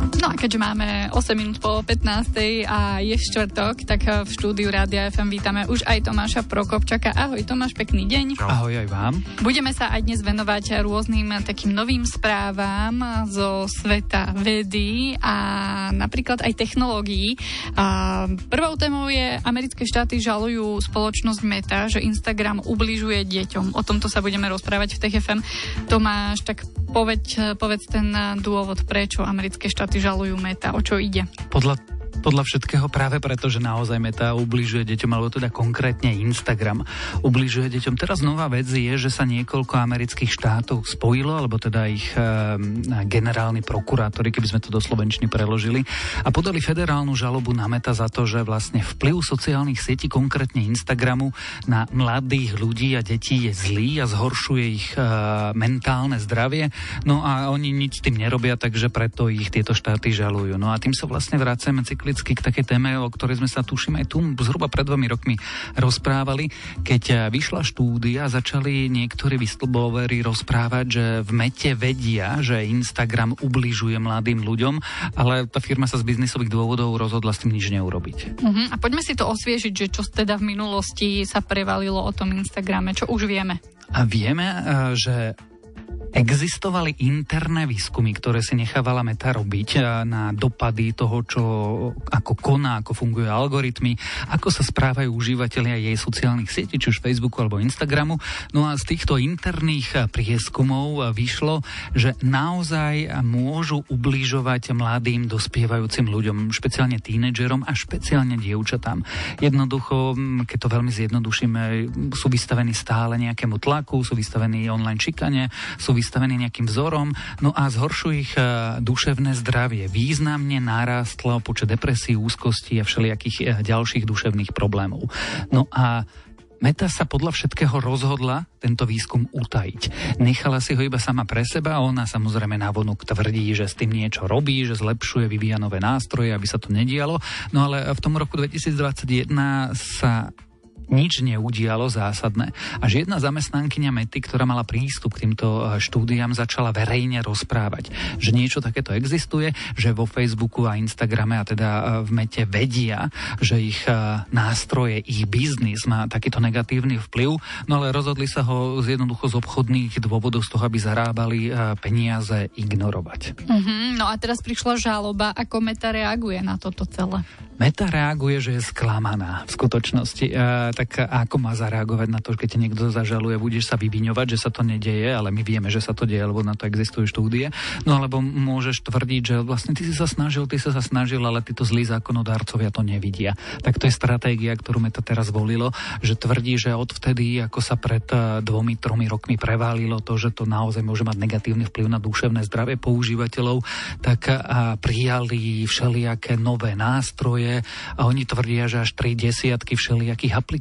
No a keďže máme 8 minút po 15. a je štvrtok, tak v štúdiu Rádia FM vítame už aj Tomáša Prokopčaka. Ahoj Tomáš, pekný deň. Ahoj aj vám. Budeme sa aj dnes venovať rôznym takým novým správam zo sveta vedy a napríklad aj technológií. A prvou témou je, americké štáty žalujú spoločnosť Meta, že Instagram ubližuje deťom. O tomto sa budeme rozprávať v TFM. Tomáš, tak povedz, povedz ten dôvod, prečo americké štáty žalujú žalujú Meta? O čo ide? Podľa podľa všetkého práve preto, že naozaj Meta ubližuje deťom, alebo teda konkrétne Instagram ubližuje deťom. Teraz nová vec je, že sa niekoľko amerických štátov spojilo, alebo teda ich e, generálni prokurátori, keby sme to do slovenčiny preložili, a podali federálnu žalobu na Meta za to, že vlastne vplyv sociálnych sietí, konkrétne Instagramu, na mladých ľudí a detí je zlý a zhoršuje ich e, mentálne zdravie. No a oni nič s tým nerobia, takže preto ich tieto štáty žalujú. No a tým sa vlastne vracame cyklicky k takej téme, o ktorej sme sa tuším aj tu zhruba pred dvomi rokmi rozprávali, keď eh, vyšla štúdia, začali niektorí whistleblowery rozprávať, že v mete vedia, že Instagram ubližuje mladým ľuďom, ale tá firma sa z biznisových dôvodov rozhodla s tým nič neurobiť. Uh-huh. A poďme si to osviežiť, že čo teda v minulosti sa prevalilo o tom Instagrame, čo už vieme. A vieme, eh, že Existovali interné výskumy, ktoré si nechávala Meta robiť eh, na dopady toho, čo, ako koná, ako fungujú algoritmy, ako sa správajú užívateľia jej sociálnych sietí, či už Facebooku alebo Instagramu. No a z týchto interných eh, prieskumov eh, vyšlo, že naozaj môžu ubližovať mladým dospievajúcim ľuďom, špeciálne tínedžerom a špeciálne dievčatám. Jednoducho, hm, keď to veľmi zjednodušíme, sú vystavení stále nejakému tlaku, sú vystavení online čikane, sú vystavení nejakým vzorom, no a zhoršujú ich e, duševné zdravie. Významne nárástlo počet depresí, úzkosti a všelijakých e, ďalších duševných problémov. No a Meta sa podľa všetkého rozhodla tento výskum utajiť. Nechala si ho iba sama pre seba, ona samozrejme návonok tvrdí, že s tým niečo robí, že zlepšuje, vyvíja nové nástroje, aby sa to nedialo. No ale v tom roku 2021 sa nič neudialo zásadné. Až jedna zamestnankyňa Mety, ktorá mala prístup k týmto e, štúdiám, začala verejne rozprávať, že niečo takéto existuje, že vo Facebooku a Instagrame a teda e, v Mete vedia, že ich e, nástroje, ich biznis má takýto negatívny vplyv, no ale rozhodli sa ho z jednoducho z obchodných dôvodov z toho, aby zarábali peniaze ignorovať. Mm-hmm, no a teraz prišla žaloba, ako Meta reaguje na toto celé. Meta reaguje, že je sklamaná v skutočnosti. Tak ako má zareagovať na to, keď niekto zažaluje, budeš sa vyviňovať, že sa to nedeje, ale my vieme, že sa to deje, lebo na to existujú štúdie. No alebo môžeš tvrdiť, že vlastne ty si sa snažil, ty si sa snažil, ale títo zlí zákonodárcovia to nevidia. Tak to je stratégia, ktorú Meta teraz volilo, že tvrdí, že odvtedy, ako sa pred e, dvomi, tromi rokmi preválilo to, že to naozaj môže mať negatívny vplyv na duševné zdravie používateľov, tak prijali všelijaké nové nástroje, a oni tvrdia, že až tri desiatky všelijakých aplikácií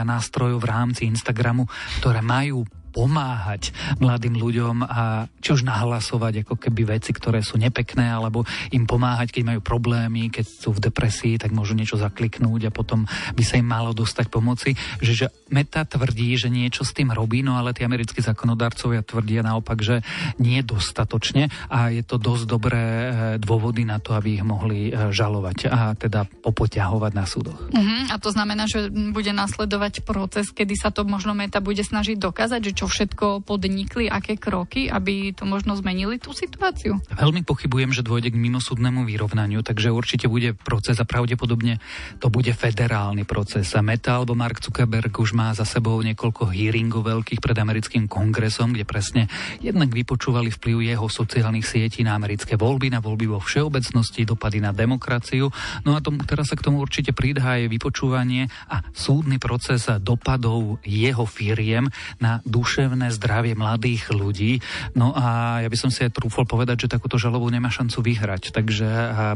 a nástrojov v rámci Instagramu, ktoré majú pomáhať mladým ľuďom a či už nahlasovať ako keby veci, ktoré sú nepekné, alebo im pomáhať, keď majú problémy, keď sú v depresii, tak môžu niečo zakliknúť a potom by sa im malo dostať pomoci. Že, že Meta tvrdí, že niečo s tým robí, no ale tí americkí zákonodarcovia tvrdia naopak, že nie dostatočne a je to dosť dobré e, dôvody na to, aby ich mohli e, žalovať a teda popoťahovať na súdoch. Uh-huh. A to znamená, že bude nasledovať proces, kedy sa to možno Meta bude snažiť dokázať, že čo čo všetko podnikli, aké kroky, aby to možno zmenili tú situáciu? Veľmi pochybujem, že dôjde k mimosúdnemu vyrovnaniu, takže určite bude proces a pravdepodobne to bude federálny proces. A Meta alebo Mark Zuckerberg už má za sebou niekoľko hearingov veľkých pred americkým kongresom, kde presne jednak vypočúvali vplyv jeho sociálnych sietí na americké voľby, na voľby vo všeobecnosti, dopady na demokraciu. No a tomu, teraz sa k tomu určite pridá aj vypočúvanie a súdny proces dopadov jeho firiem na dušu duševné zdravie mladých ľudí. No a ja by som si aj trúfol povedať, že takúto žalobu nemá šancu vyhrať, takže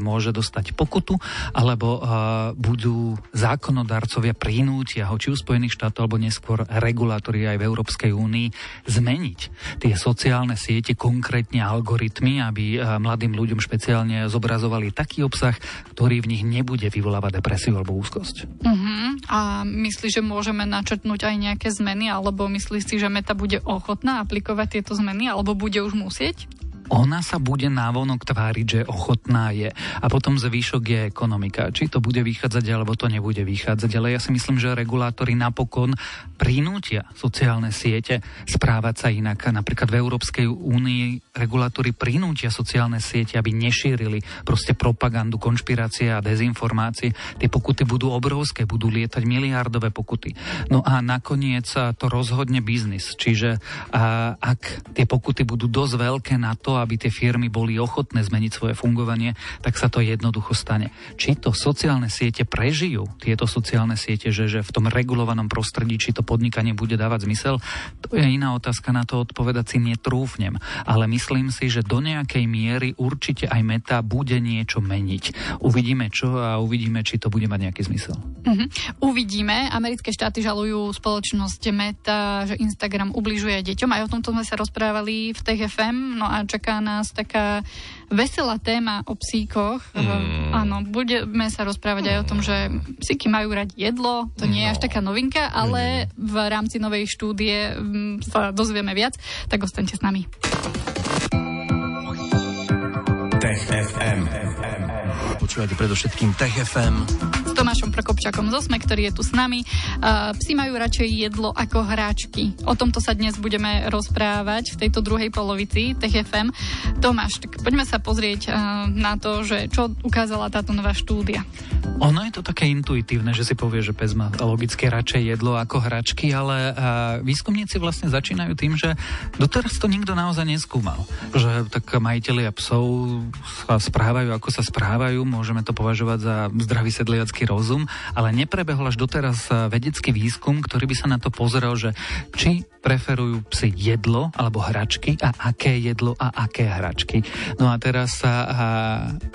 môže dostať pokutu, alebo budú zákonodarcovia prinútia ho, či u Spojených štátov, alebo neskôr regulátori aj v Európskej únii zmeniť tie sociálne siete, konkrétne algoritmy, aby mladým ľuďom špeciálne zobrazovali taký obsah, ktorý v nich nebude vyvolávať depresiu alebo úzkosť. Mm-hmm. Uh-huh. A myslíš, že môžeme načrtnúť aj nejaké zmeny, alebo myslíš si, že Meta bude ochotná aplikovať tieto zmeny, alebo bude už musieť? Ona sa bude návonok tváriť, že ochotná je. A potom zvyšok je ekonomika. Či to bude vychádzať, alebo to nebude vychádzať. Ale ja si myslím, že regulátori napokon prinútia sociálne siete správať sa inak. Napríklad v Európskej únii regulátori prinútia sociálne siete, aby nešírili proste propagandu, konšpirácie a dezinformácie. Tie pokuty budú obrovské, budú lietať miliardové pokuty. No a nakoniec to rozhodne biznis. Čiže a, ak tie pokuty budú dosť veľké na to, aby tie firmy boli ochotné zmeniť svoje fungovanie, tak sa to jednoducho stane. Či to sociálne siete prežijú, tieto sociálne siete, že, že v tom regulovanom prostredí, či to podnikanie bude dávať zmysel, to je iná otázka, na to odpovedať si netrúfnem. Ale myslím si, že do nejakej miery určite aj Meta bude niečo meniť. Uvidíme čo a uvidíme, či to bude mať nejaký zmysel. Uh-huh. Uvidíme. Americké štáty žalujú spoločnosť Meta, že Instagram ubližuje deťom. Aj o tomto sme sa rozprávali v TFM. No a čaká čaká nás taká veselá téma o psíkoch. Mm. Áno, budeme sa rozprávať aj o tom, že psíky majú rať jedlo. To nie je no. až taká novinka, ale v rámci novej štúdie mm, sa dozvieme viac. Tak ostaňte s nami. Tech FM. Počúvate predovšetkým Tech FM. Tomášom Prokopčakom z Osme, ktorý je tu s nami. Psi majú radšej jedlo ako hráčky. O tomto sa dnes budeme rozprávať v tejto druhej polovici TFM. Tomáš, tak poďme sa pozrieť na to, že čo ukázala táto nová štúdia. Ono je to také intuitívne, že si povie, že pes má logicky radšej jedlo ako hračky, ale výskumníci vlastne začínajú tým, že doteraz to nikto naozaj neskúmal. Že tak majiteľia psov sa správajú, ako sa správajú, môžeme to považovať za zdravý sedliacký rozum, ale neprebehol až doteraz eh, vedecký výskum, ktorý by sa na to pozrel, že či preferujú psi jedlo alebo hračky a aké jedlo a aké hračky. No a teraz sa a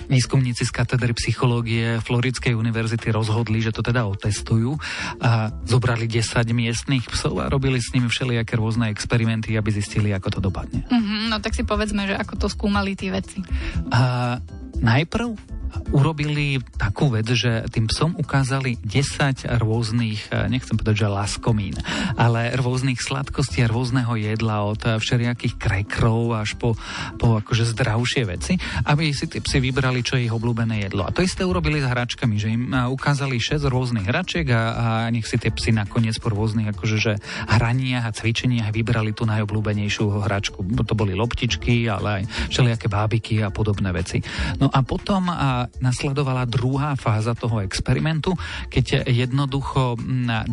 výskumníci z katedry psychológie Floridskej univerzity rozhodli, že to teda otestujú a zobrali 10 miestných psov a robili s nimi všelijaké rôzne experimenty, aby zistili, ako to dopadne. Mm-hmm, no tak si povedzme, že ako to skúmali tí veci. A najprv urobili takú vec, že tým psom ukázali 10 rôznych, nechcem povedať, že laskomín, ale rôznych sladkostí a rôzneho jedla od všelijakých krekrov až po, po akože zdravšie veci, aby si tí psi vybrali, čo je ich obľúbené jedlo. A to isté urobili s hračkami, že im eh, ukázali 6 rôznych hračiek a, a nech si tie psi nakoniec po rôznych akože, že hraniach a cvičeniach vybrali tú najobľúbenejšiu hračku. To boli loptičky, ale aj všelijaké bábiky a podobné veci. No a potom a nasledovala druhá fáza toho experimentu, keď jednoducho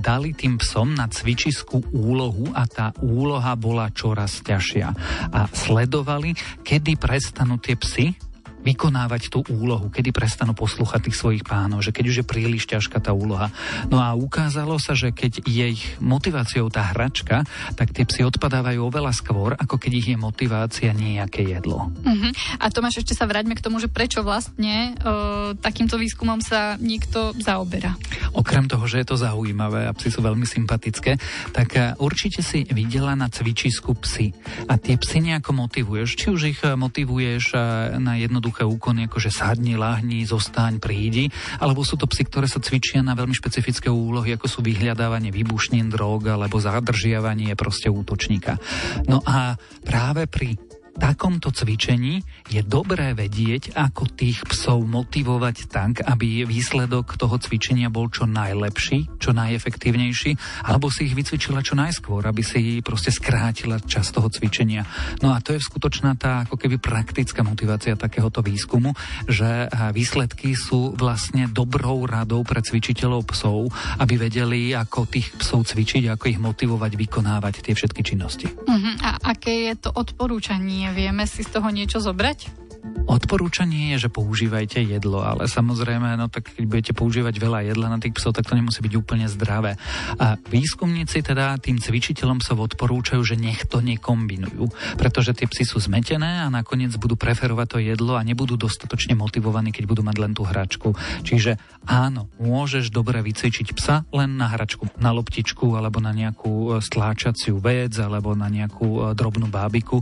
dali tým psom na cvičiskú úlohu a tá úloha bola čoraz ťažšia. A sledovali, kedy prestanú tie psy vykonávať tú úlohu, kedy prestanú poslúchať tých svojich pánov, že keď už je príliš ťažká tá úloha. No a ukázalo sa, že keď je ich motiváciou tá hračka, tak tie psy odpadávajú oveľa skôr, ako keď ich je motivácia nejaké jedlo. Uh-huh. A Tomáš, ešte sa vráťme k tomu, že prečo vlastne uh, takýmto výskumom sa nikto zaoberá. Okrem toho, že je to zaujímavé a psy sú veľmi sympatické, tak uh, určite si videla na cvičisku psy. A tie psy nejako motivuješ. Či už ich motivuješ uh, na jednoduché jednoduché úkony, ako že sadni, lahni, zostaň, prídi, alebo sú to psy, ktoré sa cvičia na veľmi špecifické úlohy, ako sú vyhľadávanie výbušnín, drog alebo zadržiavanie proste útočníka. No a práve pri takomto cvičení je dobré vedieť, ako tých psov motivovať tak, aby výsledok toho cvičenia bol čo najlepší, čo najefektívnejší, alebo si ich vycvičila čo najskôr, aby si proste skrátila čas toho cvičenia. No a to je skutočná tá ako keby praktická motivácia takéhoto výskumu, že výsledky sú vlastne dobrou radou pre cvičiteľov psov, aby vedeli, ako tých psov cvičiť, ako ich motivovať vykonávať tie všetky činnosti. Uh-huh. Aké je to odporúčanie Vieme si z toho niečo zobrať? Odporúčanie je, že používajte jedlo, ale samozrejme, no tak keď budete používať veľa jedla na tých psov, tak to nemusí byť úplne zdravé. A výskumníci teda tým cvičiteľom sa odporúčajú, že nech to nekombinujú, pretože tie psy sú zmetené a nakoniec budú preferovať to jedlo a nebudú dostatočne motivovaní, keď budú mať len tú hračku. Čiže áno, môžeš dobre vycvičiť psa len na hračku, na loptičku alebo na nejakú e, stláčaciu vec alebo na nejakú e, drobnú bábiku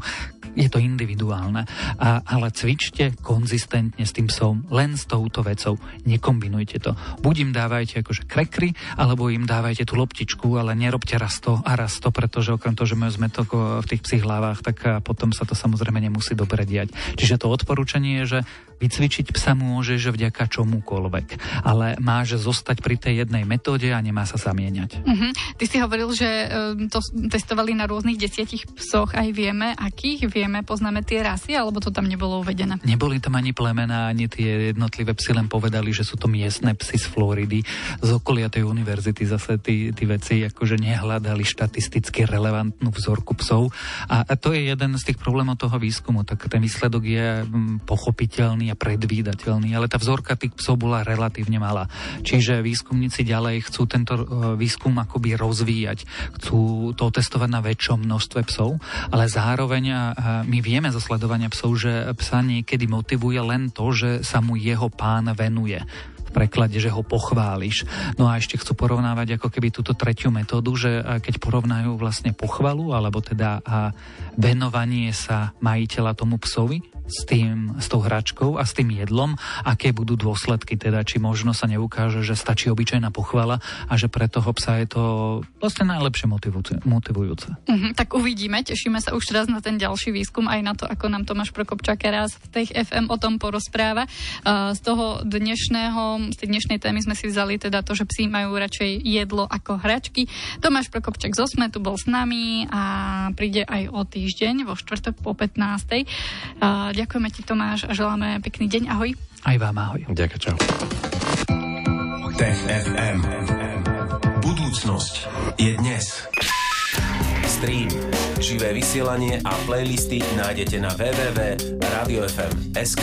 je to individuálne. A, ale cvičte konzistentne s tým psom, len s touto vecou. Nekombinujte to. Buď im dávajte akože krekry, alebo im dávajte tú loptičku, ale nerobte raz to a raz to, pretože okrem toho, že majú zmetok v tých psích hlavách, tak potom sa to samozrejme nemusí dobre diať. Čiže to odporúčanie je, že vycvičiť psa môžeš vďaka čomukoľvek, ale máš zostať pri tej jednej metóde a nemá sa zamieňať. Uh-huh. Ty si hovoril, že um, to testovali na rôznych desiatich psoch, aj vieme, akých, vieme, poznáme tie rasy, alebo to tam nebolo uvedené? Neboli tam ani plemená, ani tie jednotlivé psy, len povedali, že sú to miestne psy z Floridy, z okolia tej univerzity. Zase tí, tí veci akože nehľadali štatisticky relevantnú vzorku psov. A, a to je jeden z tých problémov toho výskumu. Tak ten výsledok je mm, pochopiteľný a predvídateľný, ale tá vzorka tých psov bola relatívne malá. Čiže výskumníci ďalej chcú tento e, výskum akoby rozvíjať, chcú to testovať na väčšom množstve psov, ale zároveň my vieme zo sledovania psov, že psa niekedy motivuje len to, že sa mu jeho pán venuje v preklade, že ho pochváliš. No a ešte chcú porovnávať ako keby túto tretiu metódu, že keď porovnajú vlastne pochvalu, alebo teda venovanie sa majiteľa tomu psovi, s, tým, s tou hračkou a s tým jedlom, aké budú dôsledky, teda či možno sa neukáže, že stačí obyčajná pochvala a že pre toho psa je to vlastne najlepšie motivujúce. Uh-huh, tak uvidíme, tešíme sa už teraz na ten ďalší výskum, aj na to, ako nám Tomáš Prokopčák raz v tej FM o tom porozpráva. Uh, z toho dnešného, z tej dnešnej témy sme si vzali teda to, že psi majú radšej jedlo ako hračky. Tomáš Prokopčák z Osme tu bol s nami a príde aj o týždeň vo štvrtok po 15. Uh, Ďakujeme ti Tomáš a želáme pekný deň. Ahoj. Aj vám ahoj. Ďakujem, čau. Tech FM. Budúcnosť je dnes. Stream, živé vysielanie a playlisty nájdete na www.radiofm.sk.